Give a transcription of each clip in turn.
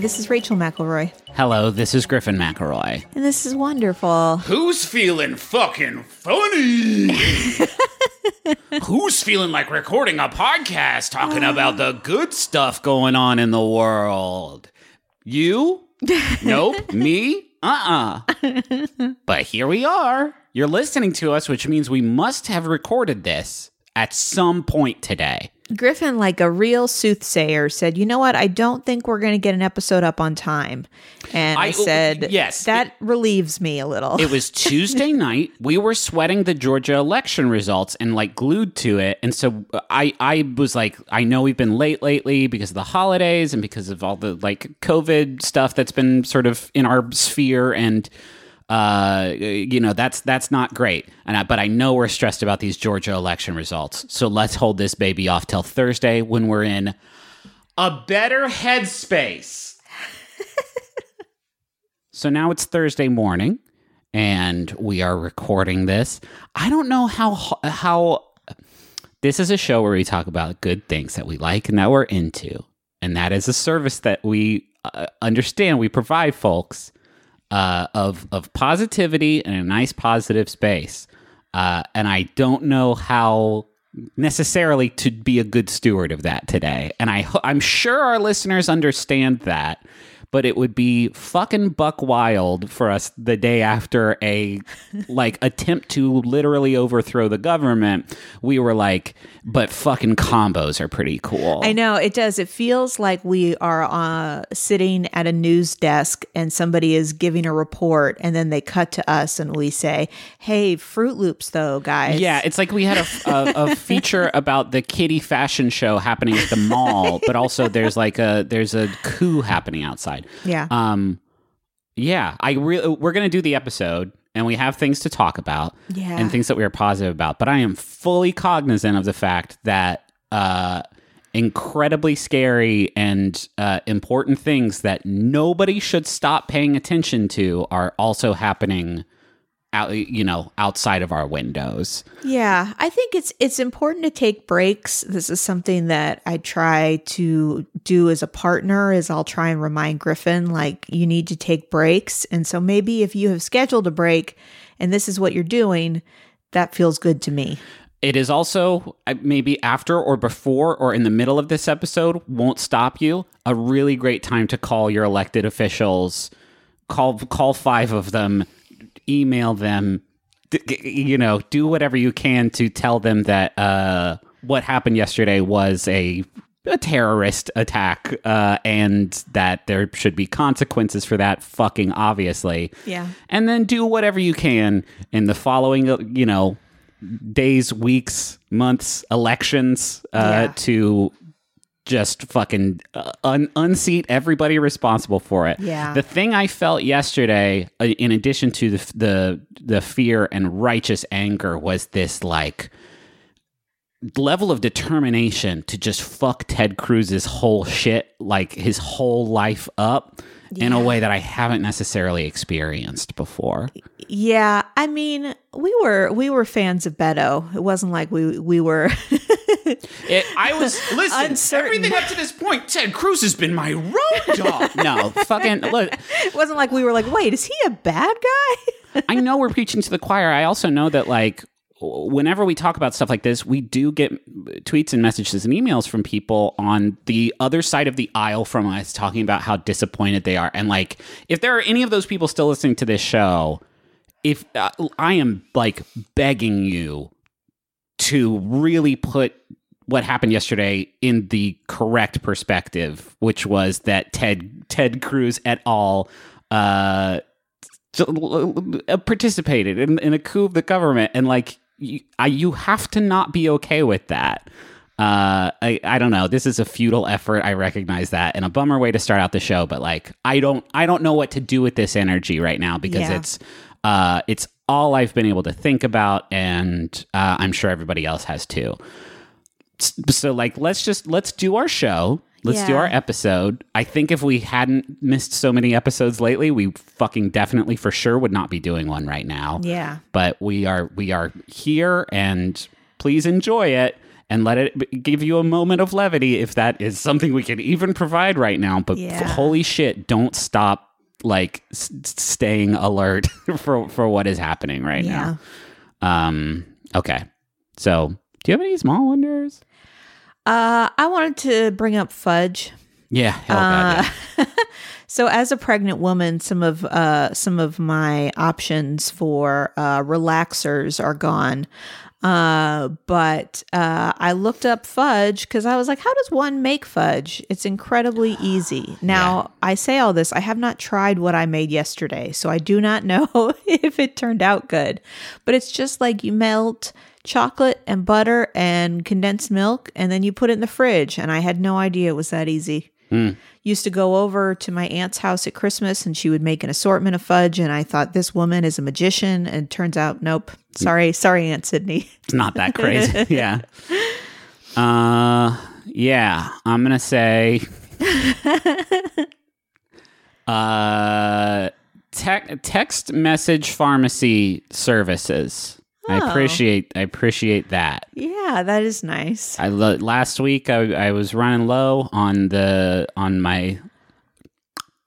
Hi, this is Rachel McElroy, Hello, this is Griffin McElroy. and this is wonderful. Who's feeling fucking funny? Who's feeling like recording a podcast talking about the good stuff going on in the world? You? Nope. Me? Uh uh But here we are. You're listening to us, which means we must have recorded this at some point today. Griffin, like a real soothsayer, said, "You know what? I don't think we're going to get an episode up on time." And I, I- said, yes, that relieves me a little." It was Tuesday night. We were sweating the Georgia election results and like glued to it. And so uh, I I was like, I know we've been late lately because of the holidays and because of all the like COVID stuff that's been sort of in our sphere and uh you know that's that's not great and I, but i know we're stressed about these georgia election results so let's hold this baby off till thursday when we're in a better headspace so now it's Thursday morning and we are recording this. I don't know how how this is a show where we talk about good things that we like and that we're into. And that is a service that we uh, understand we provide folks uh, of of positivity and a nice positive space. Uh, and I don't know how necessarily to be a good steward of that today. And I I'm sure our listeners understand that. But it would be fucking buck wild for us the day after a like attempt to literally overthrow the government. We were like, but fucking combos are pretty cool. I know it does. It feels like we are uh, sitting at a news desk and somebody is giving a report, and then they cut to us and we say, "Hey, Fruit Loops, though, guys." Yeah, it's like we had a, a, a feature about the kitty fashion show happening at the mall, but also there's like a there's a coup happening outside. Yeah. Um, yeah, I really we're gonna do the episode, and we have things to talk about, Yeah. and things that we are positive about. But I am fully cognizant of the fact that uh, incredibly scary and uh, important things that nobody should stop paying attention to are also happening out, you know, outside of our windows. Yeah, I think it's it's important to take breaks. This is something that I try to do as a partner is I'll try and remind Griffin like you need to take breaks. And so maybe if you have scheduled a break and this is what you're doing, that feels good to me. It is also maybe after or before or in the middle of this episode won't stop you. A really great time to call your elected officials. Call call five of them, email them. You know, do whatever you can to tell them that uh, what happened yesterday was a a terrorist attack uh, and that there should be consequences for that. Fucking obviously, Yeah. and then do whatever you can in the following, uh, you know, days, weeks, months, elections uh, Yeah. to just fucking uh, un- unseat everybody responsible for it. Yeah. The thing I felt yesterday, uh, in addition to the the the fear and righteous anger, was this like level of determination to just fuck Ted Cruz's whole shit, like his whole life up. In a way that I haven't necessarily experienced before. Yeah, I mean, we were we were fans of Beto. It wasn't like we we were It, I was Listen, Uncertain. everything up to this point, Ted Cruz has been my road dog. no fucking look. it wasn't like we were like, "Wait, is he a bad guy?" I know we're preaching to the choir. I also know that like whenever we talk about stuff like this, we do get tweets and messages and emails from people on the other side of the aisle from us talking about how disappointed they are. And like, if there are any of those people still listening to this show, if uh, I am like begging you to really put what happened yesterday in the correct perspective, which was that Ted Ted Cruz et al. Uh, participated in, in a coup of the government. And like you, I, you have to not be okay with that. Uh, I, I don't know. This is a futile effort. I recognize that. And a bummer way to start out the show. But like i don't i don't know what to do with this energy right now because Yeah. it's uh, it's all i've been able to think about and uh, i'm sure everybody else has too so like let's just let's do our show let's do our episode i think if we hadn't missed so many episodes lately we fucking definitely for sure would not be doing one right now Yeah. but we are we are here and please enjoy it and let it give you a moment of levity if that is something we can even provide right now. But Yeah. holy shit, don't stop like s- staying alert for for what is happening right Yeah. now. Um. Okay. So, do you have any small wonders? Uh, I wanted to bring up fudge. Yeah. Oh, God, yeah. Uh, so as a pregnant woman, some of uh some of my options for uh relaxers are gone. Uh, but uh, I looked up fudge because I was like, how does one make fudge? It's incredibly easy. Now, I say all this, I have not tried what I made yesterday, so I do not know if it turned out good. But it's just like you melt chocolate and butter and condensed milk, and then you put it in the fridge. And I had no idea it was that easy used to go over to my aunt's house at Christmas and she would make an assortment of fudge and I thought this woman is a magician and turns out nope. Sorry, sorry Aunt Sydney. It's not that crazy. yeah. Uh yeah, I'm going to say uh tec- text message pharmacy services. I Oh. appreciate I appreciate that. Yeah, that is nice. I lo- last week I, I was running low on the on my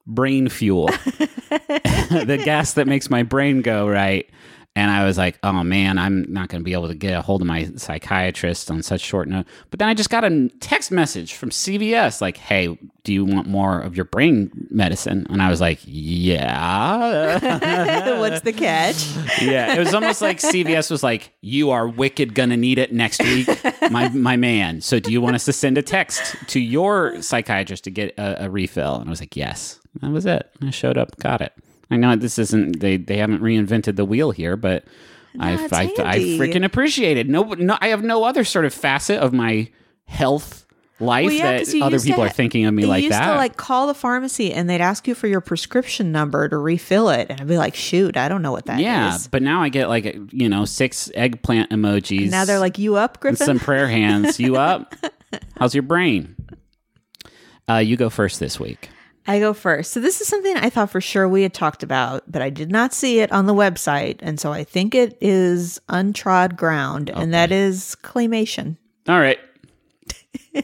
brain fuel, the gas that makes my brain go right. And I was like, oh man, I'm not going to be able to get a hold of my psychiatrist on such short note. But then I just got a text message from CVS like, hey, do you want more of your brain medicine? And I was like, yeah. What's the catch? yeah, it was almost like CVS was like, "You are wicked gonna need it next week, my my man. So do you want us to send a text to your psychiatrist to get a, a refill?" And I was like, "Yes." That was it. I showed up, got it. I know this isn't they they haven't reinvented the wheel here, but I I, I freaking appreciate it. No, no, I have no other sort of facet of my health life Well, yeah, that other used to people are thinking of me like used that. to like call the pharmacy and they'd ask you for your prescription number to refill it, and I'd be like, "Shoot, I don't know what that is." yeah, but now I get like you know six eggplant emojis. Now they're like, "You up, and Griffin?" some prayer hands. You up? How's your brain? Uh, you go first this week. I go first. So this is something I thought for sure we had talked about, but I did not see it on the website, and so I think it is untrod ground, and that is claymation. All right.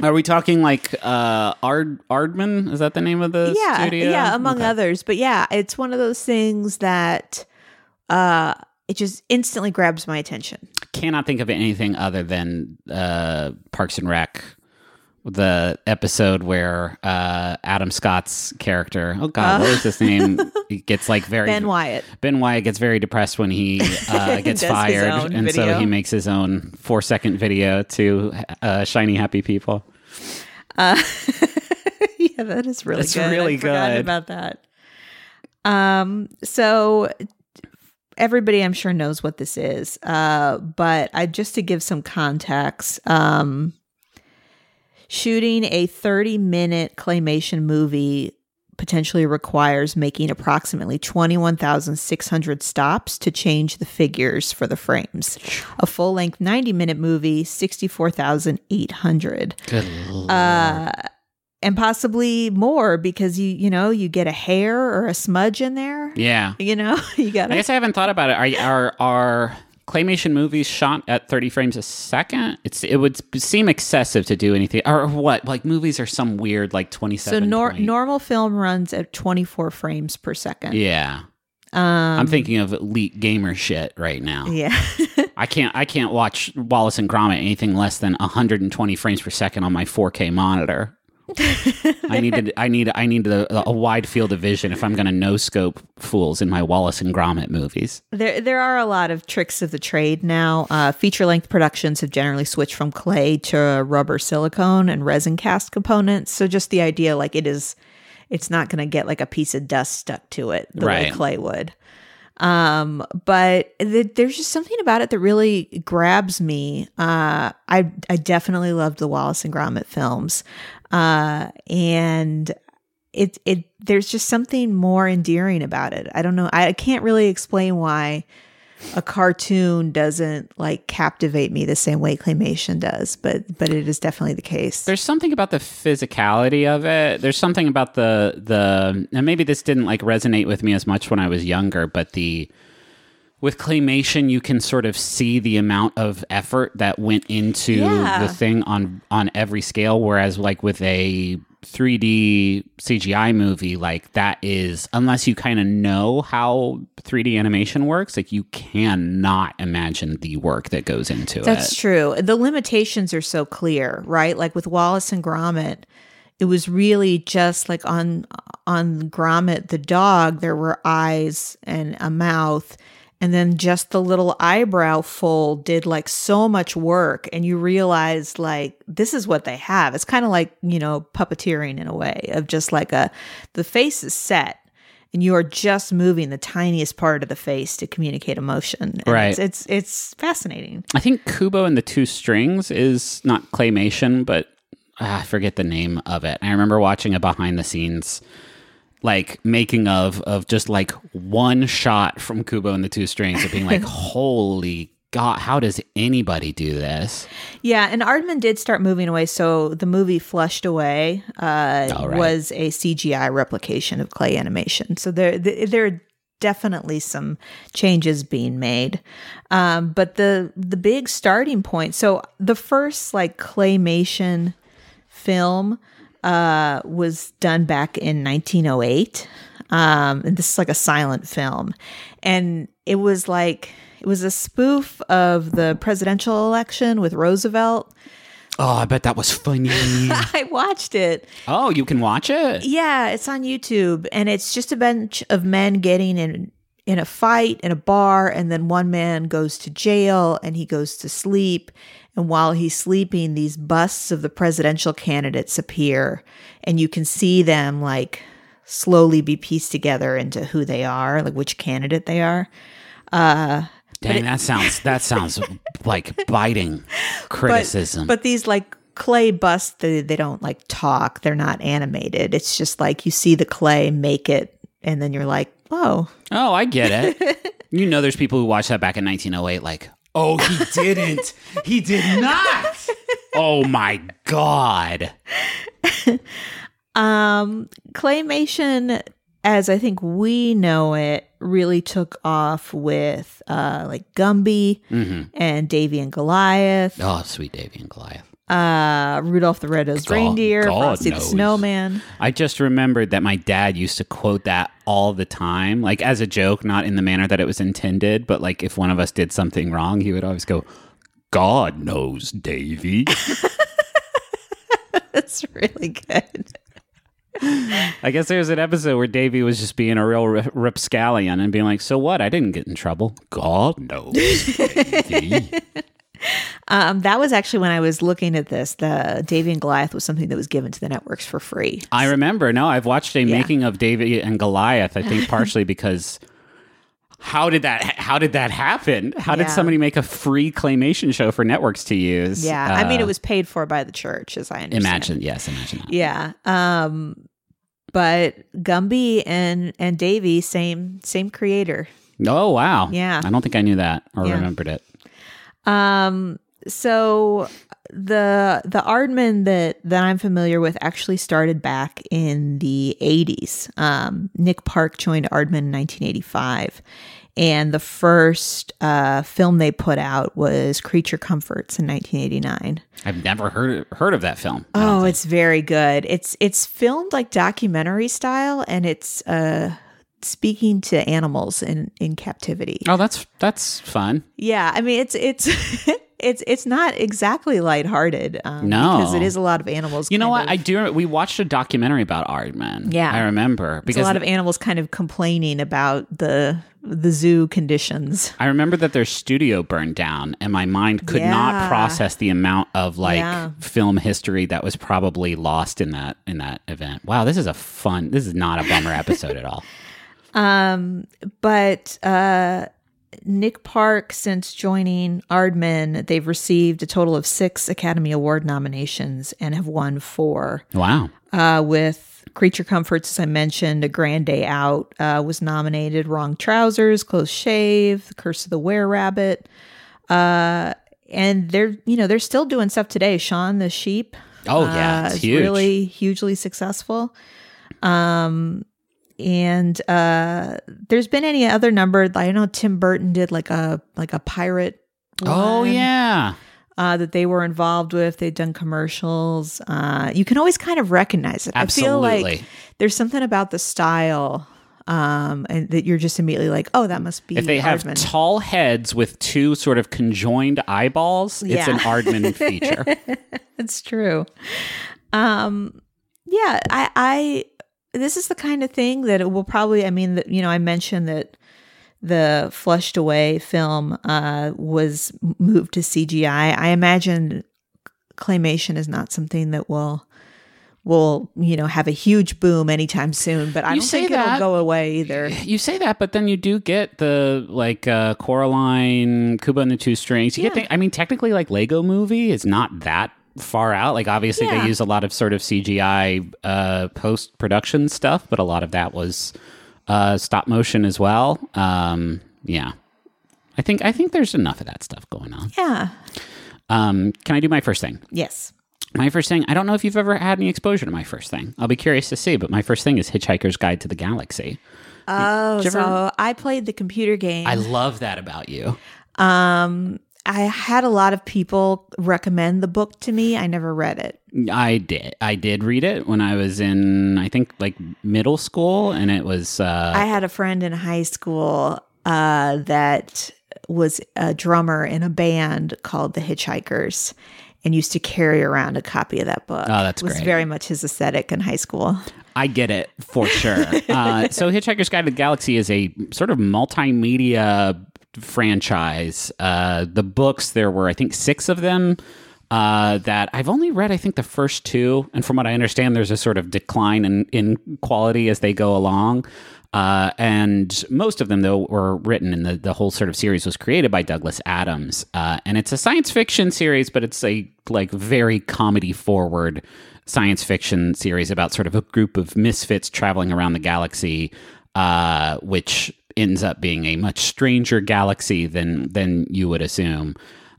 Are we talking like uh, Ard Aardman? Is that the name of the yeah, studio? yeah, among Okay. others. But yeah, it's one of those things that uh it just instantly grabs my attention. Cannot think of anything other than uh, Parks and Rec, the episode where uh, Adam Scott's character. Oh God, what is his name? He gets like very Ben Wyatt. Ben Wyatt gets very depressed when he uh, gets fired, and so he makes his own four second video to uh, shiny happy people. yeah, that is really That's good. really I'd good. about that. Um, so everybody I'm sure knows what this is. Uh, but I just to give some context, um, shooting a 30 minute claymation movie potentially requires making approximately 21,600 stops to change the figures for the frames. A full length 90 minute movie, 64,800 Good uh, and possibly more because you you know you get a hair or a smudge in there. yeah. You know you got I guess I haven't thought about it. Are are are claymation movies shot at 30 frames a second? It's it would seem excessive to do anything or what? Like movies are some weird like 27 so nor- normal film runs at 24 frames per second. Yeah. Um, I'm thinking of elite gamer shit right now. yeah. I can't I can't watch Wallace and Gromit anything less than 120 frames per second on my 4K monitor. I need to, I need I need a, a wide field of vision if I'm going to no scope fools in my Wallace and Gromit movies. There, there are a lot of tricks of the trade now. Uh, feature length productions have generally switched from clay to rubber silicone and resin cast components. So just the idea, like it is, it's not going to get like a piece of dust stuck to it the way clay would. Um, but th- there's just something about it that really grabs me. Uh, I I definitely loved the Wallace and Gromit films, uh, and it it there's just something more endearing about it. I don't know. I can't really explain why a cartoon doesn't like captivate me the same way claymation does, but but it is definitely the case. There's something about the physicality of it. There's something about the the and maybe this didn't like resonate with me as much when I was younger, but the with claymation you can sort of see the amount of effort that went into Yeah. the thing on on every scale whereas like with a 3D CGI movie like that is unless you kind of know how 3D animation works like you cannot imagine the work that goes into That's it. That's true. The limitations are so clear, right? Like with Wallace and Gromit, it was really just like on on Gromit the dog, there were eyes and a mouth, and then just the little eyebrow fold did like so much work, and you realize like this is what they have. It's kind of like you know puppeteering in a way of just like a the face is set. And you are just moving the tiniest part of the face to communicate emotion. And Right. It's, it's it's fascinating. I think Kubo and the Two Strings is not claymation, but ah, I forget the name of it. I remember watching a behind the scenes like making of of just like one shot from Kubo and the Two Strings of being like, holy God, how does anybody do this? Yeah, and Aardman did start moving away. So the movie Flushed Away uh, right. was a CGI replication of clay animation. So there, there are definitely some changes being made. Um, but the the big starting point. So the first like claymation film uh, was done back in 1908. Um, and this is like a silent film, and it was like it was a spoof of the presidential election with Roosevelt. Oh, I bet that was funny. I watched it. oh, you can watch it? Yeah, it's on YouTube, and it's just a bunch of men getting in in a fight in a bar, and then one man goes to jail and he goes to sleep. And while he's sleeping, these busts of the presidential candidates appear, and you can see them like slowly be pieced together into who they are, like which candidate they are. Uh, Dang, that sounds that sounds like biting criticism. But these like clay busts, they, they don't like talk. They're not animated. It's just like you see the clay make it, and then you're like, oh, Oh, I get it. you know, there's people who watched that back in 1908, like, oh, he didn't. he did not. oh my God. Um, claymation, as I think we know it, really took off with uh, like Gumby and Davey and Goliath, Oh, sweet Davey and Goliath. Uh, Rudolph the Red-Nosed God- Reindeer, God Frosty the. Snowman. I just remembered that my dad used to quote that all the time, like as a joke, not in the manner that it was intended, but like if one of us did something wrong, he would always go, God knows, Davey. That's really good. I guess there was an episode where Davey was just being a real rip- rapscallion and being like, "So what? I didn't get in trouble. God knows." Davey." Um, that was actually when I was looking at this. The Davey and Goliath was something that was given to the networks for free. I remember. No, I've watched a making of Davey and Goliath. I think partially because how did that how did that happen? How did somebody make a free claymation show for networks to use? Yeah, I mean, Uh, it was paid for by the church, as I understand. imagine. Yes, imagine that. Yeah. Um, but Gumby and and Davey, same same creator. Oh wow. Yeah. I don't think I knew that or Yeah. remembered it. Um, so the the Aardman that that I'm familiar with actually started back in the 80s. Um, Nick Park joined Aardman in 1985. And the first uh, film they put out was Creature Comforts in 1989. I've never heard heard of that film. Oh, it's very good. It's it's filmed like documentary style, and it's uh speaking to animals in in captivity. oh, that's that's fun. Yeah, I mean it's it's it's it's not exactly lighthearted. Um, No. because it is a lot of animals. You know what? I of- do. We watched a documentary about Aardman. Yeah. I remember It's because a lot of animals kind of complaining about the the zoo conditions. I remember that their studio burned down, and my mind could not process the amount of like Yeah. film history that was probably lost in that in that event. Wow, this is a fun. This is not a bummer episode at all. Um, but uh, Nick Park, since joining Aardman, they've received a total of six Academy Award nominations and have won four. Wow. Uh, with Creature Comforts, as I mentioned, A Grand Day Out uh, was nominated. Wrong Trousers, Close Shave, The Curse of the Were Rabbit. Uh, and they're you know they're still doing stuff today. Shaun the Sheep. Oh, yeah, uh, it's is huge. really hugely successful. Um, and uh, there's been any other number. I know Tim Burton did like a like a pirate. Oh one, yeah. uh, that they were involved with. They've done commercials. Uh, you can always kind of recognize it. I feel like there's something about the style, um, and that you're just immediately like, oh, that must be If they have tall heads with two sort of conjoined eyeballs, it's an Aardman feature. It's true. Um, yeah, I, I, this is the kind of thing that it will probably, I mean, that, you know, I mentioned that the flushed away film, uh, was moved to CGI. I imagine claymation is not something that will, will, you know, have a huge boom anytime soon, but I You don't say think that. it'll go away either. You say that, but then you do get the like uh, Coraline, Kubo and the Two Strings. You Yeah. get, the, I mean, technically, like Lego Movie is not that far out. Like, obviously, Yeah. they use a lot of sort of CGI uh, post production stuff, but a lot of that was uh, stop motion as well. Um, yeah, I think I think there's enough of that stuff going on. Yeah. Um, can I do my first thing? Yes. My first thing, I don't know if you've ever had any exposure to my first thing. I'll be curious to see, but my first thing is Hitchhiker's Guide to the Galaxy. Oh, so ever- I played the computer game. I love that about you. Um, I had a lot of people recommend the book to me. I never read it. I did. I did read it when I was in, I think, like middle school, and it was. Uh, I had a friend in high school uh, that was a drummer in a band called the Hitchhikers and used to carry around a copy of that book. Oh, that's it was great. very much his aesthetic in high school. I get it for sure. uh, so, Hitchhiker's Guide to the Galaxy is a sort of multimedia franchise. Uh, the books, there were, I think, six of them. Uh, that I've only read, I think, the first two, and from what I understand, there's a sort of decline in in quality as they go along. Uh, and most of them, though, were written, and the, the whole sort of series was created by Douglas Adams. Uh, and it's a science fiction series, but it's a like very comedy forward science fiction series about sort of a group of misfits traveling around the galaxy, uh, which ends up being a much stranger galaxy than than you would assume.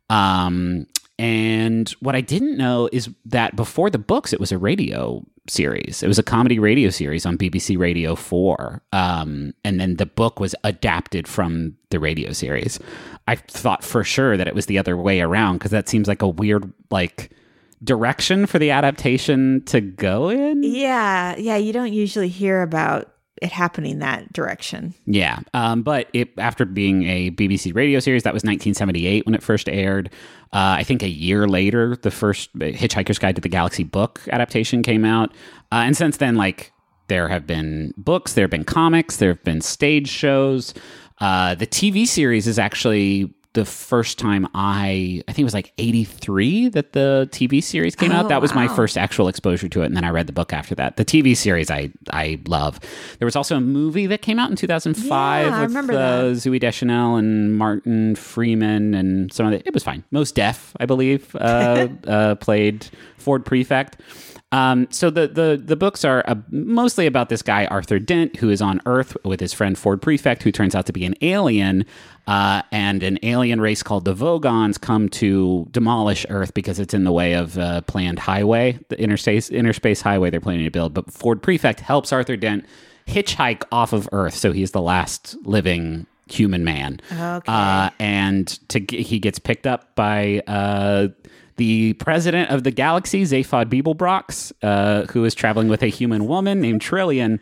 Um, and what I didn't know is that before the books, it was a radio series. It was a comedy radio series on BBC Radio 4. Um, and then the book was adapted from the radio series. I thought for sure that it was the other way around because that seems like a weird, like, direction for the adaptation to go in. Yeah, yeah, you don't usually hear about it happening that direction. Yeah, um, but it after being a BBC radio series, that was 1978 when it first aired. Uh, I think a year later, the first Hitchhiker's Guide to the Galaxy book adaptation came out, uh, and since then, like there have been books, there have been comics, there have been stage shows. Uh, the TV series is actually the first time I, I think it was like 83 that the TV series came out. Oh, That was my first actual exposure to it. And then I read the book after that. The TV series I, I love. There was also a movie that came out in 2005 Yeah, I with remember uh, that. Zooey Deschanel and Martin Freeman and some of the, it was fine. Mos Def, I believe, uh, uh, played Ford Prefect. Um, so the, the the books are uh, mostly about this guy Arthur Dent, who is on Earth with his friend Ford Prefect, who turns out to be an alien, uh, and an alien race called the Vogons come to demolish Earth because it's in the way of a planned highway, the interspace interspace highway they're planning to build. But Ford Prefect helps Arthur Dent hitchhike off of Earth, so he's the last living human man. Okay. Uh, and to he gets picked up by uh, the president of the galaxy, Zaphod Beeblebrox, uh, who is traveling with a human woman named Trillian.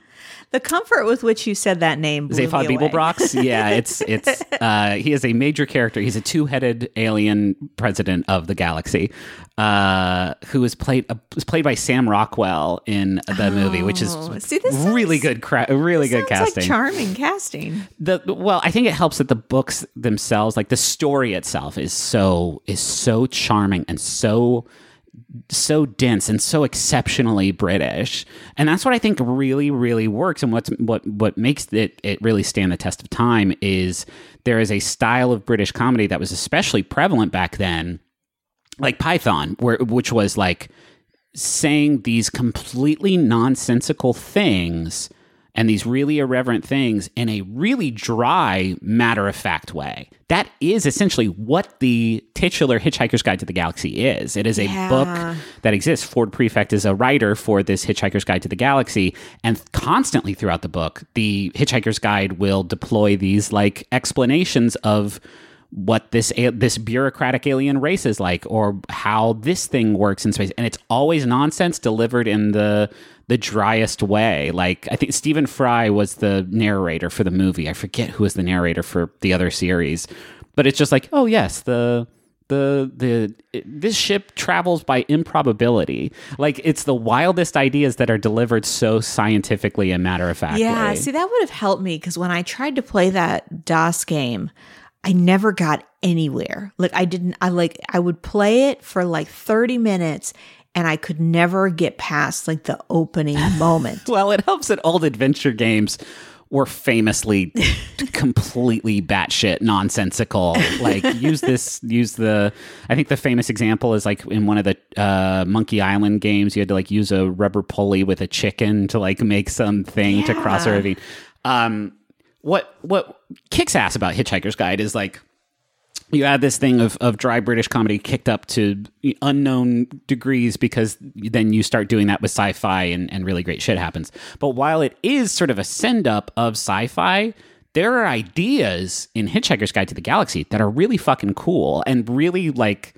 The comfort with which you said that name, blew Zaphod. Beeblebrox. Yeah, it's it's uh, he is a major character. He's a two-headed alien president of the galaxy, uh, who is played uh, was played by Sam Rockwell in the movie, which is Oh, see, really sounds- good. Cra- really good casting. like charming casting. the well i think it helps that the books themselves like the story itself is so is so charming and so so dense and so exceptionally british. And that's what i think really really works. And what's what what makes it it really stand the test of time is there is a style of british comedy that was especially prevalent back then like python where which was like saying these completely nonsensical things and these really irreverent things in a really dry, matter of fact way. That is essentially what the titular Hitchhiker's Guide to the Galaxy is. It is a Yeah. book that exists. Ford Prefect is a writer for this Hitchhiker's Guide to the Galaxy, and constantly throughout the book, the Hitchhiker's Guide will deploy these like explanations of what this this bureaucratic alien race is like or how this thing works in space. And it's always nonsense delivered in the the driest way. Like i think stephen fry was the narrator for the movie. I forget who was the narrator for the other series but it's just like oh yes the the the this ship travels by improbability. Like it's the wildest ideas that are delivered so scientifically and matter of fact Yeah, see, that would have helped me because when I tried to play that DOS game, I never got anywhere. Like, I didn't, I like, I would play it for like 30 minutes and I could never get past like the opening moment. Well, it helps that old adventure games were famously completely batshit nonsensical. Like use this, use the. I think the famous example is like in one of the uh, Monkey Island games, you had to like use a rubber pulley with a chicken to like make something to cross a ravine. Um, what what kicks ass about Hitchhiker's Guide is like you add this thing of, of dry British comedy kicked up to unknown degrees because then you start doing that with sci fi and, and really great shit happens. But while it is sort of a send up of sci fi, there are ideas in Hitchhiker's Guide to the Galaxy that are really fucking cool and really like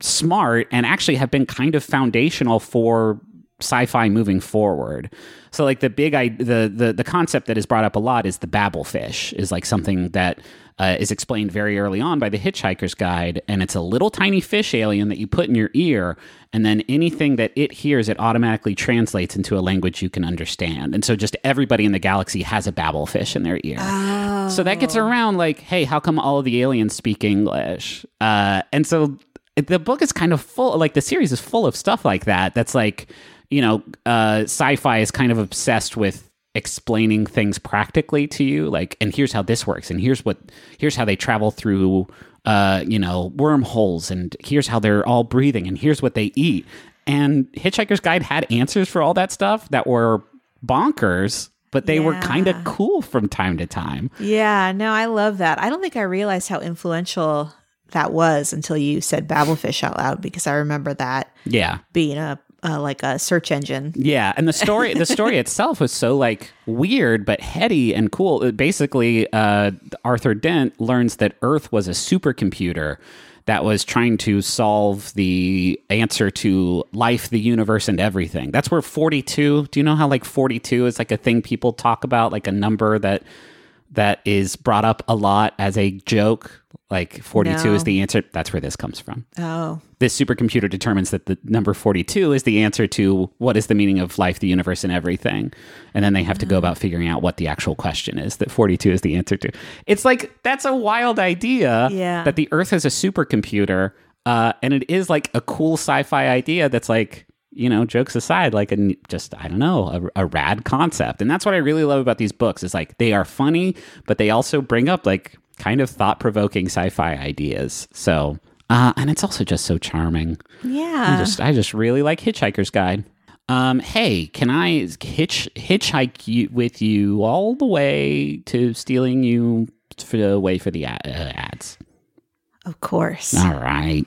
smart and actually have been kind of foundational for sci-fi moving forward. So like the big I the the the concept that is brought up a lot is the babble fish is like something that uh, is explained very early on by the Hitchhiker's Guide, and it's a little tiny fish alien that you put in your ear, and then anything that it hears, it automatically translates into a language you can understand. And so just everybody in the galaxy has a babble fish in their ear. So that gets around like, hey, how come all of the aliens speak English? Uh, and so the book is kind of full, like the series is full of stuff like that. That's like, you know, uh, sci-fi is kind of obsessed with explaining things practically to you, like, and here's how this works, and here's what, here's how they travel through, uh, you know, wormholes, and here's how they're all breathing, and here's what they eat. And Hitchhiker's Guide had answers for all that stuff that were bonkers, but they were kind of cool from time to time. yeah, no, I love that. I don't think I realized how influential that was until you said Babelfish out loud because I remember that Yeah. being a uh, like a search engine. Yeah, and the story the story itself was so like weird but heady and cool. It basically, uh, Arthur Dent learns that Earth was a supercomputer that was trying to solve the answer to life, the universe, and everything. That's where forty two. Do you know how like forty two is like a thing people talk about, like a number that that is brought up a lot as a joke. Like forty two No. is the answer. That's where this comes from Oh, this supercomputer determines that the number 42 is the answer to what is the meaning of life, the universe, and everything. And then they have to go about figuring out what the actual question is that 42 is the answer to. It's like, that's a wild idea Yeah. that the Earth is a supercomputer. Uh, and it is like a cool sci fi idea that's like, you know, jokes aside, like a just, I don't know, a, a rad concept. And that's what I really love about these books is like they are funny, but they also bring up like kind of thought provoking sci fi ideas. So, uh, and it's also just so charming. yeah. I just I just really like Hitchhiker's Guide. Um, hey, can I hitch hitchhike you with you all the way to stealing you for the way for the ad, uh, ads? of course. All right.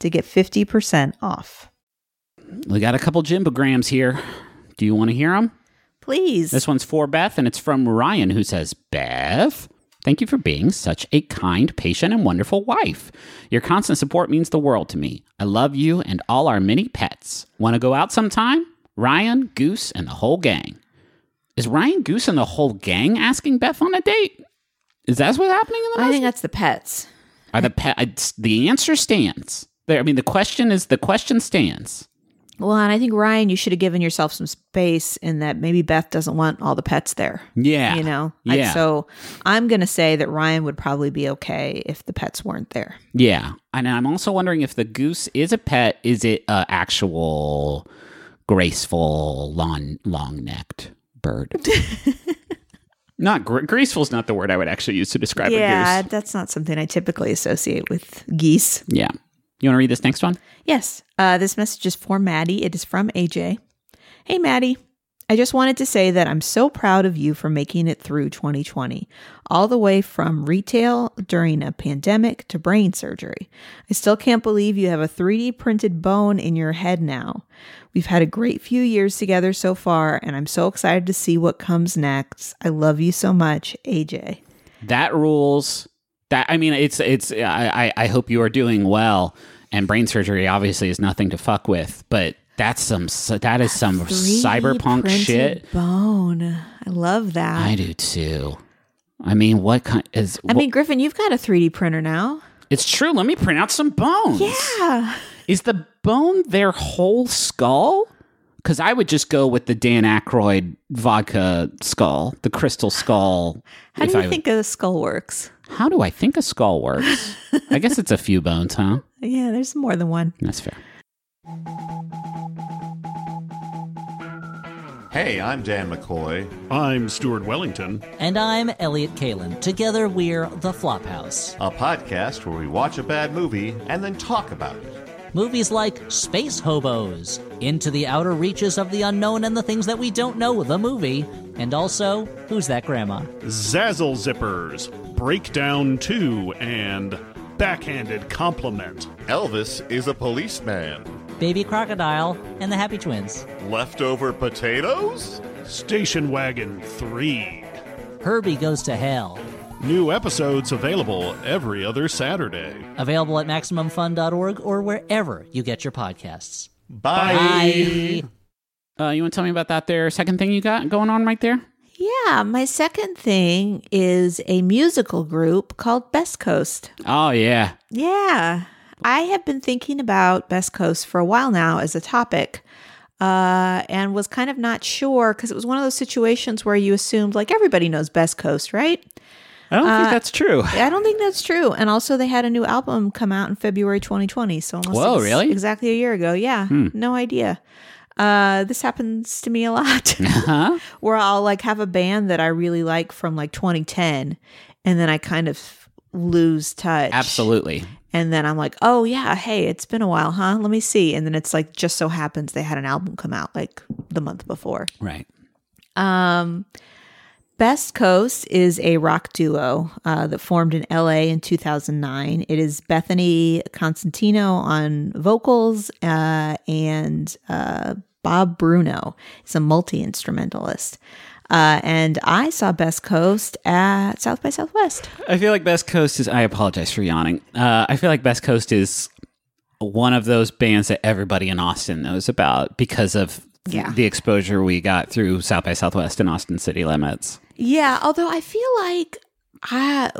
to get 50% off. We got a couple jimbograms here. Do you want to hear them? Please. This one's for Beth, and it's from Ryan, who says, Beth, thank you for being such a kind, patient, and wonderful wife. Your constant support means the world to me. I love you and all our many pets. Want to go out sometime? Ryan, Goose, and the whole gang. Is Ryan, Goose, and the whole gang asking Beth on a date? Is that what's happening in the I message? think that's the pets. Are the pet? it's- The answer stands. There. I mean, the question is the question stands. Well, and I think Ryan, you should have given yourself some space in that maybe Beth doesn't want all the pets there. Yeah. You know? I- Yeah. so I'm going to say that Ryan would probably be okay if the pets weren't there. Yeah, and I'm also wondering if the goose is a pet. Is it a actual graceful, long, long necked bird? not gra- graceful is not the word I would actually use to describe yeah, a goose. Yeah, that's not something I typically associate with geese. Yeah. You want to read this next one? Yes, uh, this message is for Maddie. It is from AJ. Hey, Maddie. I just wanted to say that I'm so proud of you for making it through 2020, all the way from retail during a pandemic to brain surgery. I still can't believe you have a 3D printed bone in your head now. We've had a great few years together so far, and I'm so excited to see what comes next. I love you so much, AJ. That rules. That I mean, it's it's. I I, hope you are doing well. And brain surgery obviously is nothing to fuck with, but that's some that is some 3D cyberpunk shit. Bone. I love that. I do too. I mean, what kind is? I mean, Griffin, you've got a 3D printer now. It's true. Let me print out some bones. Yeah. Is the bone their whole skull? Because I would just go with the Dan Aykroyd vodka skull, the crystal skull. How do you I- think a skull works? How do I think a skull works? I guess it's a few bones, huh? Yeah, there's more than one. That's fair. Hey, I'm Dan McCoy. I'm Stuart Wellington. And I'm Elliott Kalan. Together we're The Flophouse. a podcast where we watch a bad movie and then talk about it. Movies like Space Hobos, Into the Outer Reaches of the Unknown and the Things That We Don't Know, the movie, and also Who's That Grandma? Zazzle Zippers, Breakdown 2, and Backhanded Compliment. Elvis is a policeman. Baby Crocodile and the Happy Twins. Leftover potatoes? Station Wagon 3. Herbie Goes to Hell. New episodes available every other Saturday. Available at MaximumFun.org or wherever you get your podcasts. Bye. Bye. Uh, you want to tell me about that there second thing you got going on right there? Yeah, my second thing is a musical group called Best Coast. Oh yeah. Yeah, I have been thinking about Best Coast for a while now as a topic. Uh, and was kind of not sure because it was one of those situations where you assumed like everybody knows Best Coast, right? I don't think that's true. I don't think that's true. And also, they had a new album come out in February 2020. So almost Whoa, really? exactly a year ago. Yeah, no idea. Uh, this happens to me a lot. Huh? where I'll like have a band that I really like from like 2010, and then I kind of lose touch. Absolutely. And then I'm like, oh yeah, hey, it's been a while, huh? Let me see. And then it's like just so happens they had an album come out like the month before. Right. Um, Best Coast is a rock duo uh, that formed in LA in 2009. It is Bethany Cosentino on vocals uh, and uh, Bob Bruno is a multi instrumentalist. Uh, and I saw Best Coast at South by Southwest. I feel like Best Coast is. I apologize for yawning. Uh, I feel like Best Coast is one of those bands that everybody in Austin knows about because of Yeah. the exposure we got through South by Southwest and Austin City Limits. Yeah, although I feel like I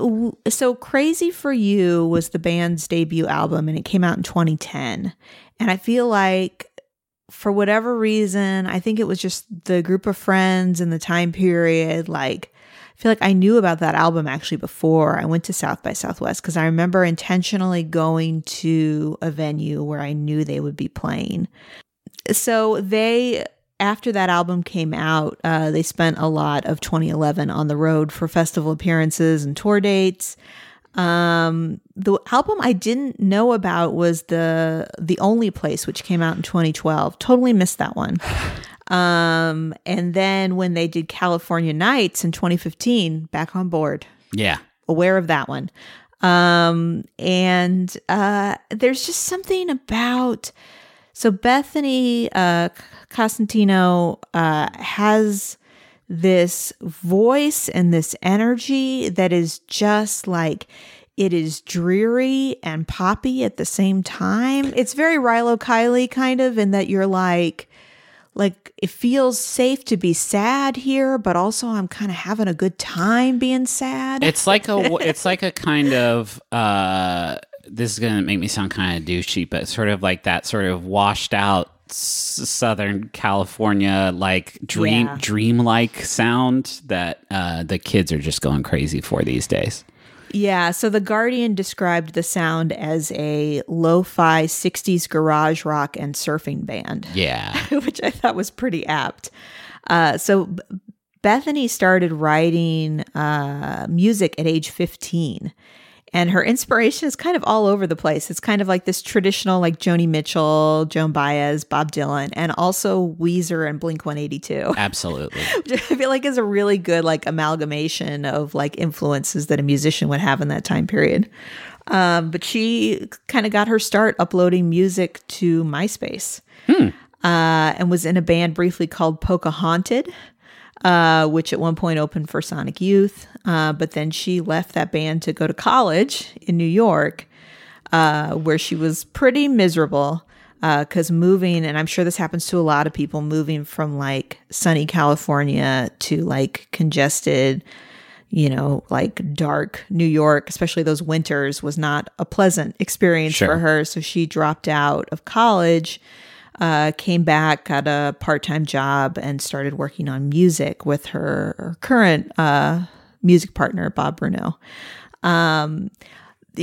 so crazy for you was the band's debut album and it came out in 2010. And I feel like for whatever reason, I think it was just the group of friends and the time period like I feel like I knew about that album actually before I went to South by Southwest because I remember intentionally going to a venue where I knew they would be playing. So they, after that album came out, uh, they spent a lot of 2011 on the road for festival appearances and tour dates. Um, the album I didn't know about was the the only place, which came out in 2012. Totally missed that one. Um, and then when they did California Nights in 2015, back on board Yeah. aware of that one. Um, and uh, there's just something about so Bethany uh, Cosentino uh, has this voice and this energy that is just like it is dreary and poppy at the same time. It's very Rilo Kiley kind of in that you're like like it feels safe to be sad here, but also I'm kind of having a good time being sad. It's like a. It's like a kind of. uh This is gonna make me sound kind of douchey, but sort of like that sort of washed out Southern California like dream Yeah. dreamlike sound that uh, the kids are just going crazy for these days. Yeah, so The Guardian described the sound as a lo fi 60s garage rock and surfing band, Yeah. which I thought was pretty apt. Uh, so Bethany started writing uh, music at age 15. And her inspiration is kind of all over the place. It's kind of like this traditional, like Joni Mitchell, Joan Baez, Bob Dylan, and also Weezer and Blink 182. Absolutely. which I feel like is a really good like amalgamation of like influences that a musician would have in that time period. Um, but she kind of got her start uploading music to MySpace, uh, and was in a band briefly called Pocahontas, uh, which at one point opened for Sonic Youth. Uh, but then she left that band to go to college in New York, uh, where she was pretty miserable because moving, and I'm sure this happens to a lot of people, moving from like sunny California to like congested, you know, like dark New York, especially those winters, was not a pleasant experience Sure. for her. So she dropped out of college, uh, came back, got a part time job, and started working on music with her, her current uh, music partner, Bob Bruno Um,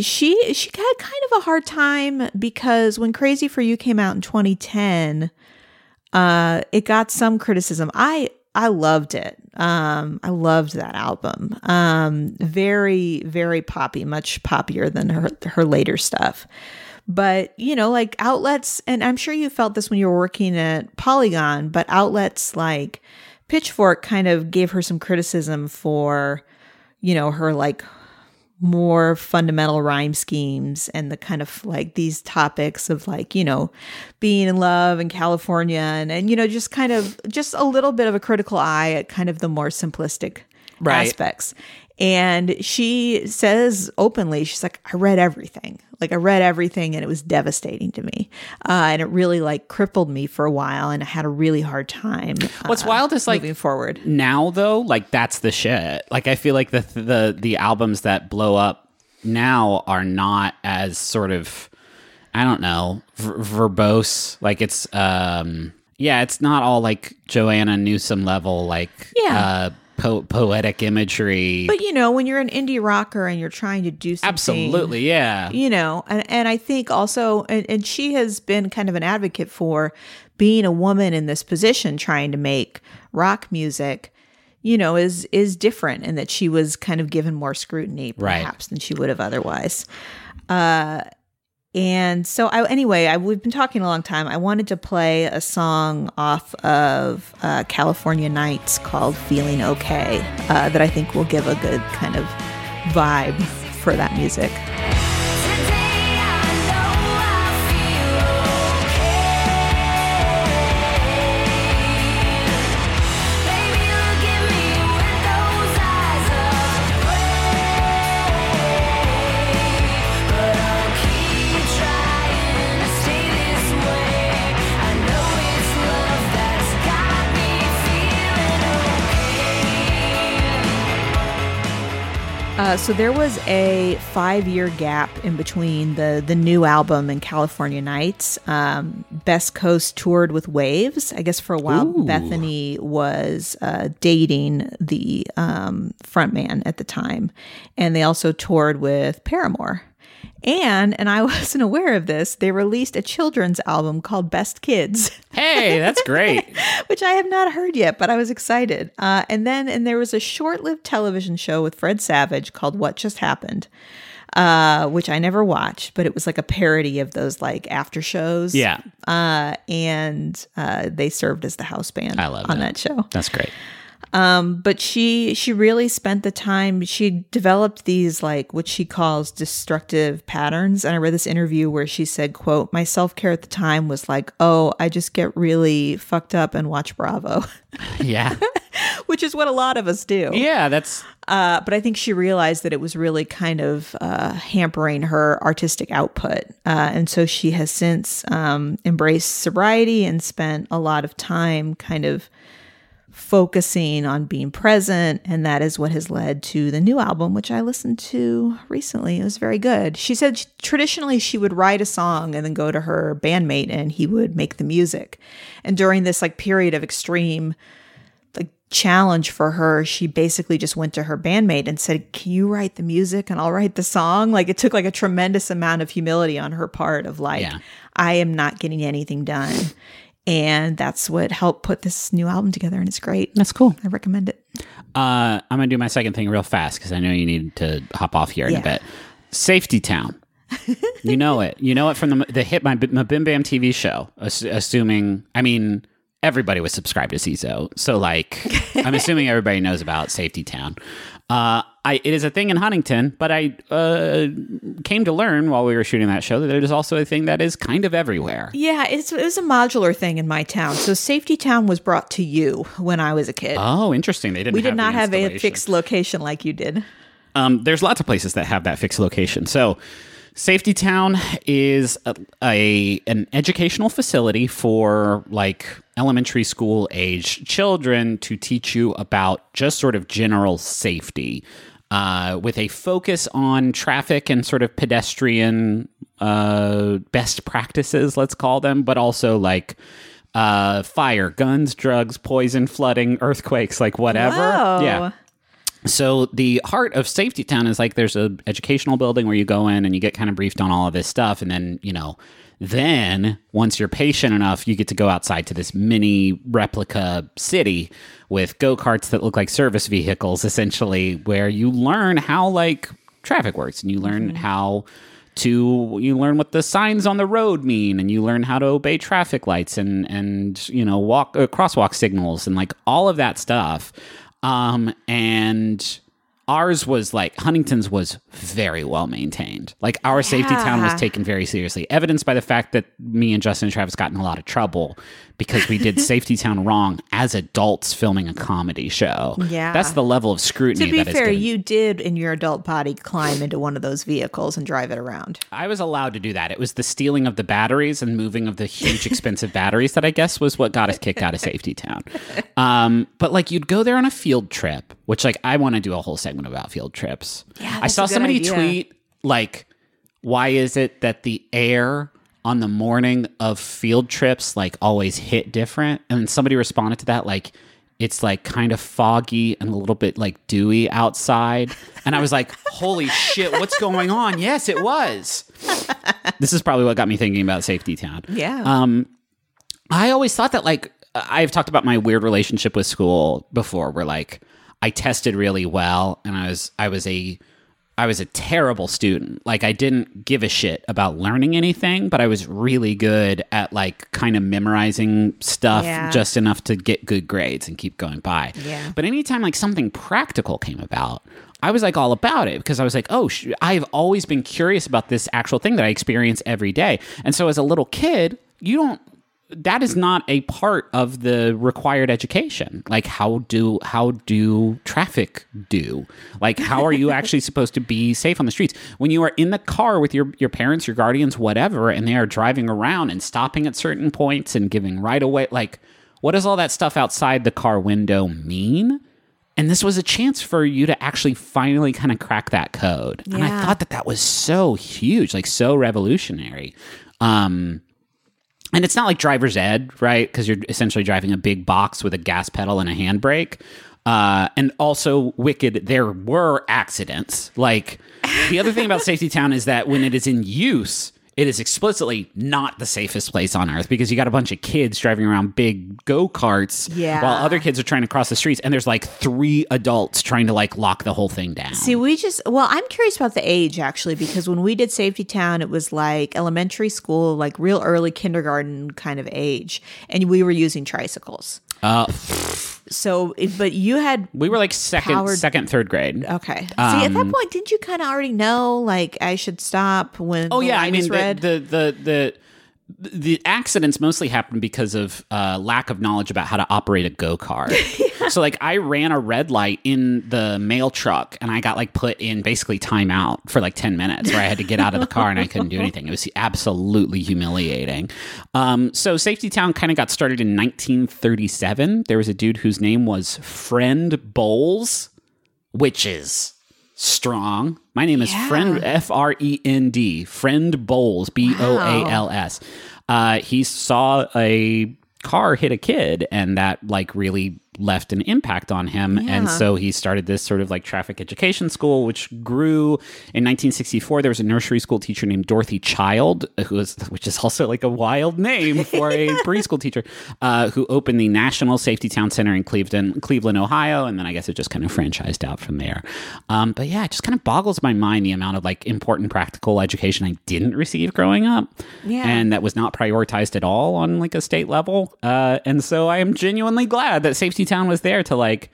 she she had kind of a hard time because when Crazy for You came out in 2010, uh, it got some criticism. I I loved it. Um, I loved that album. Um, very very poppy, much poppier than her her later stuff. But you know, like outlets, and I'm sure you felt this when you were working at Polygon. But outlets like Pitchfork kind of gave her some criticism for, you know, her like more fundamental rhyme schemes and the kind of like these topics of like you know being in love in california and, and you know just kind of just a little bit of a critical eye at kind of the more simplistic Right. aspects and she says openly she's like i read everything like i read everything and it was devastating to me uh, and it really like crippled me for a while and i had a really hard time What's uh, wild is like moving forward now though, like that's the shit. Like I feel like the the the albums that blow up now are not as sort of I don't know ver- verbose. Like it's um yeah, it's not all like Joanna Newsom level like Yeah. uh po- poetic imagery. but you know when you're an indie rocker and you're trying to do something Absolutely, yeah. you know and, and i think also and, and she has been kind of an advocate for being a woman in this position trying to make rock music you know, is is different and that she was kind of given more scrutiny Right. perhaps than she would have otherwise. Uh and so I anyway, I we've been talking a long time. I wanted to play a song off of uh, California Nights called "Feeling Okay" uh, that I think will give a good kind of vibe for that music. Uh, so there was a five-year gap in between the the new album and California Nights. Um, Best Coast toured with Wavves. I guess for a while, Bethany was uh, dating the um, frontman at the time, and they also toured with Paramore. And and I wasn't aware of this. They released a children's album called Best Kids. Hey, that's great. which I have not heard yet, but I was excited. Uh, and then, and there was a short-lived television show with Fred Savage called "What Just Happened," uh, which I never watched, but it was like a parody of those like after shows. Yeah. Uh, and uh, they served as the house band I love on that. that show That's great. But she she really spent the time she developed these like what she calls destructive patterns. And i read this interview where she said quote my self-care at the time was like oh i just get really fucked up and watch bravo. Yeah. which is what a lot of us do. Yeah, that's uh, but i think she realized that it was really kind of uh, hampering her artistic output. Uh, and so she has since um, embraced sobriety and spent a lot of time kind of focusing on being present and that is what has led to the new album which i listened to recently. It was very good. She said she- traditionally she would write a song and then go to her bandmate and he would make the music. And during this like period of extreme like challenge for her she basically just went to her bandmate and said can you write the music and i'll write the song? Like it took like a tremendous amount of humility on her part of like Yeah. i am not getting anything done and that's what helped put this new album together and it's great that's cool. i recommend it Uh, I'm gonna do my second thing real fast because I know you need to hop off here in Yeah. a bit. Safety Town. you know it. You know it from the the hit my, my Bim Bam TV show. ass- assuming, I mean, everybody was subscribed to Seeso, so like, I'm assuming everybody knows about Safety Town. Uh, I it is a thing in Huntington, but I uh, came to learn while we were shooting that show that it is also a thing that is kind of everywhere. yeah it's, it was a modular thing in my town so safety town was brought to you when i was a kid Oh, interesting. They didn't. we did not have a fixed location like you did Um, there's lots of places that have that fixed location. So, Safety Town is a, a an educational facility for like elementary school age children to teach you about just sort of general safety, uh, with a focus on traffic and sort of pedestrian uh, best practices, let's call them, but also like. Uh, fire, guns, drugs, poison, flooding, earthquakes, like whatever. Whoa. Yeah. So the heart of Safety Town is like there's a educational building where you go in and you get kind of briefed on all of this stuff, and then you know, then once you're patient enough, you get to go outside to this mini replica city with go karts that look like service vehicles, essentially, where you learn how like traffic works and you learn how to you learn what the signs on the road mean and you learn how to obey traffic lights and and you know walk uh, crosswalk signals and like all of that stuff um and ours was like huntington's was very well maintained like our safety town was taken very seriously evidenced by the fact that me and justin and travis got in a lot of trouble because we did safety town wrong as adults filming a comedy show Yeah. that's the level of scrutiny to be fair you did in your adult body climb into one of those vehicles and drive it around I was allowed to do that. It was the stealing of the batteries and moving of the huge expensive batteries that I guess was what got us kicked out of Safety Town. Um, but like you'd go there on a field trip, which like I want to do a whole segment about field trips. Yeah, I saw good somebody idea. tweet like, why is it that the air on the morning of field trips like always hit different? And somebody responded to that like. It's like kind of foggy and a little bit like dewy outside. And I was like, holy shit, what's going on? Yes, it was this is probably what got me thinking about Safety Town. Yeah. Um, I always thought that like I've talked about my weird relationship with school before, where like I tested really well, and I was I was a I was a terrible student. Like I didn't give a shit about learning anything, but I was really good at like kind of memorizing stuff Yeah. just enough to get good grades and keep going by. Yeah. But anytime like something practical came about, I was like all about it because I was like, oh, sh- I've always been curious about this actual thing that I experience every day. And so as a little kid, you don't that is not a part of the required education. Like how do how do traffic do? Like how are you actually supposed to be safe on the streets? When you are in the car with your your parents your guardians whatever and they are driving around and stopping at certain points and giving right away like what does all that stuff outside the car window mean? And this was a chance for you to actually finally kind of crack that code. And i thought that that was so huge like so revolutionary. Um and it's not like driver's ed, right? Because you're essentially driving a big box with a gas pedal and a handbrake. Uh, and also, wicked, there were accidents. Like, the other thing about Safety Town is that when it is in use, it is explicitly not the safest place on earth because you got a bunch of kids driving around big go karts Yeah. while other kids are trying to cross the streets, and there's like three adults trying to like lock the whole thing down. See, we just well, I'm curious about the age actually because when we did Safety Town, it was like elementary school, like real early kindergarten kind of age, and we were using tricycles. uh, So, but you had we were like second, Powered- second, third grade. okay. See, at that point, didn't you kind of already know like I should stop when? Oh the yeah, I mean the, the the the the accidents mostly happen because of uh, lack of knowledge about how to operate a go kart. So like I ran a red light in the mail truck and I got like put in basically timeout for like ten minutes where I had to get out of the car and I couldn't do anything. It was absolutely humiliating. Um, so Safety Town kind of got started in 1937. There was a dude whose name was Friend Boals, which is strong. My name is Friend F R E N D Friend Boals B O A L S. Uh, he saw a car hit a kid, and that like really left an impact on him. And so he started this sort of like traffic education school, which grew in 1964. There was a nursery school teacher named Dorothy Child, who was which is also like a wild name for a preschool teacher, uh, who opened the National Safety Town Center in Cleveland, Cleveland, Ohio, and then I guess it just kind of franchised out from there. Um, but yeah, it just kind of boggles my mind the amount of like important practical education I didn't receive growing up, Yeah. and that was not prioritized at all on like a state level. Uh, and so I am genuinely glad that Safety Town was there to like,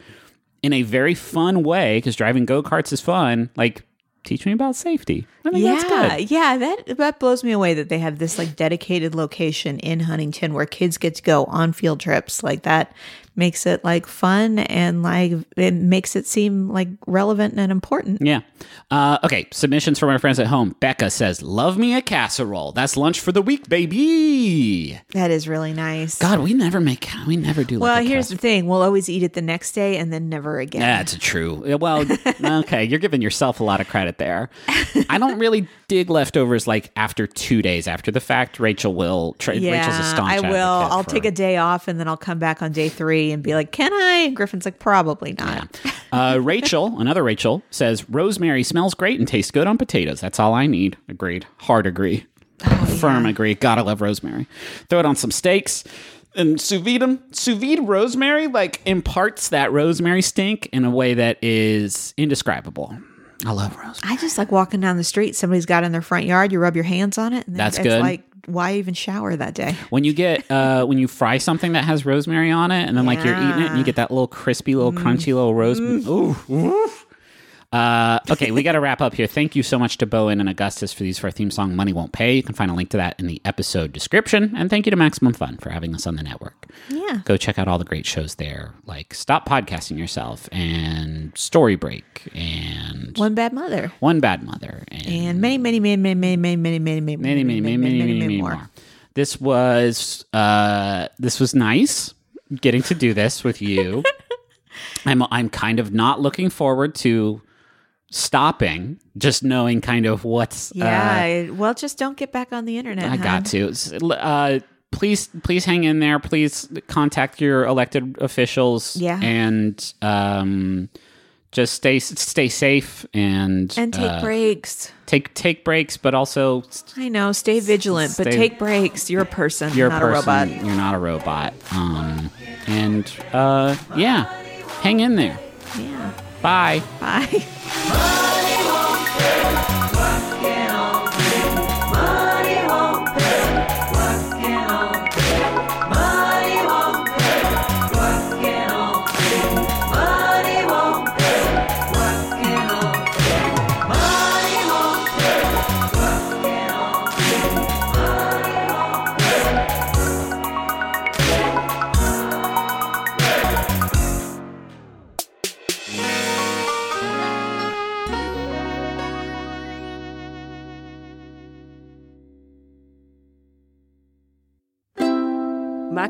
in a very fun way, because driving go karts is fun. Like, teach me about safety. I think that's yeah, good. yeah, that that blows me away that they have this like dedicated location in Huntington where kids get to go on field trips. Like that makes it like fun and like it makes it seem like relevant and important. Yeah. Uh, okay. Submissions from our friends at home. Becca says, "Love me a casserole. That's lunch for the week, baby." That is really nice. God, we never make. We never do. well, like here's the thing: we'll always eat it the next day and then never again. That's true. Well, okay, you're giving yourself a lot of credit there. I don't really dig leftovers like after two days after the fact. Rachel will. Tra- yeah, Rachel's a staunch I will. I'll for- take a day off and then I'll come back on day three and be like, "Can I?" And Griffin's like, "Probably not." Uh, Rachel, another Rachel, says rosemary smells great and tastes good on potatoes. That's all I need. Agreed. Hard agree. Firm agree. Gotta love rosemary. Throw it on some steaks and sous vide them. Sous vide rosemary like imparts that rosemary stink in a way that is indescribable. I love rosemary. I just like walking down the street. Somebody's got it in their front yard. You rub your hands on it, and That's it's good. like, why even shower that day? When you get uh, when you fry something that has rosemary on it, and then like you're eating it, and you get that little crispy, little crunchy, little rosemary. Ooh, oof. Uh, okay, we got to wrap up here. Thank you so much to Bo En and Augustus for these for our theme song "Money Won't Pay." You can find a link to that in the episode description. And thank you to Maximum Fun for having us on the network. Yeah. Go check out all the great shows there, like Stop Podcasting Yourself and Story Break and One bad mother. One Bad Mother and many, many, many, many, many, many, many, many, many, many, many, many, many, many more. This was uh, this was nice getting to do this with you. I'm I'm kind of not looking forward to stopping, just knowing kind of what's. uh, Yeah. well, just don't get back on the internet. I huh? got to. Uh, please, please hang in there. Please contact your elected officials. Yeah. and um, just stay stay safe and And take uh, breaks. take take breaks, but also I know. Stay vigilant, but take breaks. You're a person, you're not a a, robot. You're not a robot. Um, and uh, yeah, hang in there. Yeah. Bye. Bye.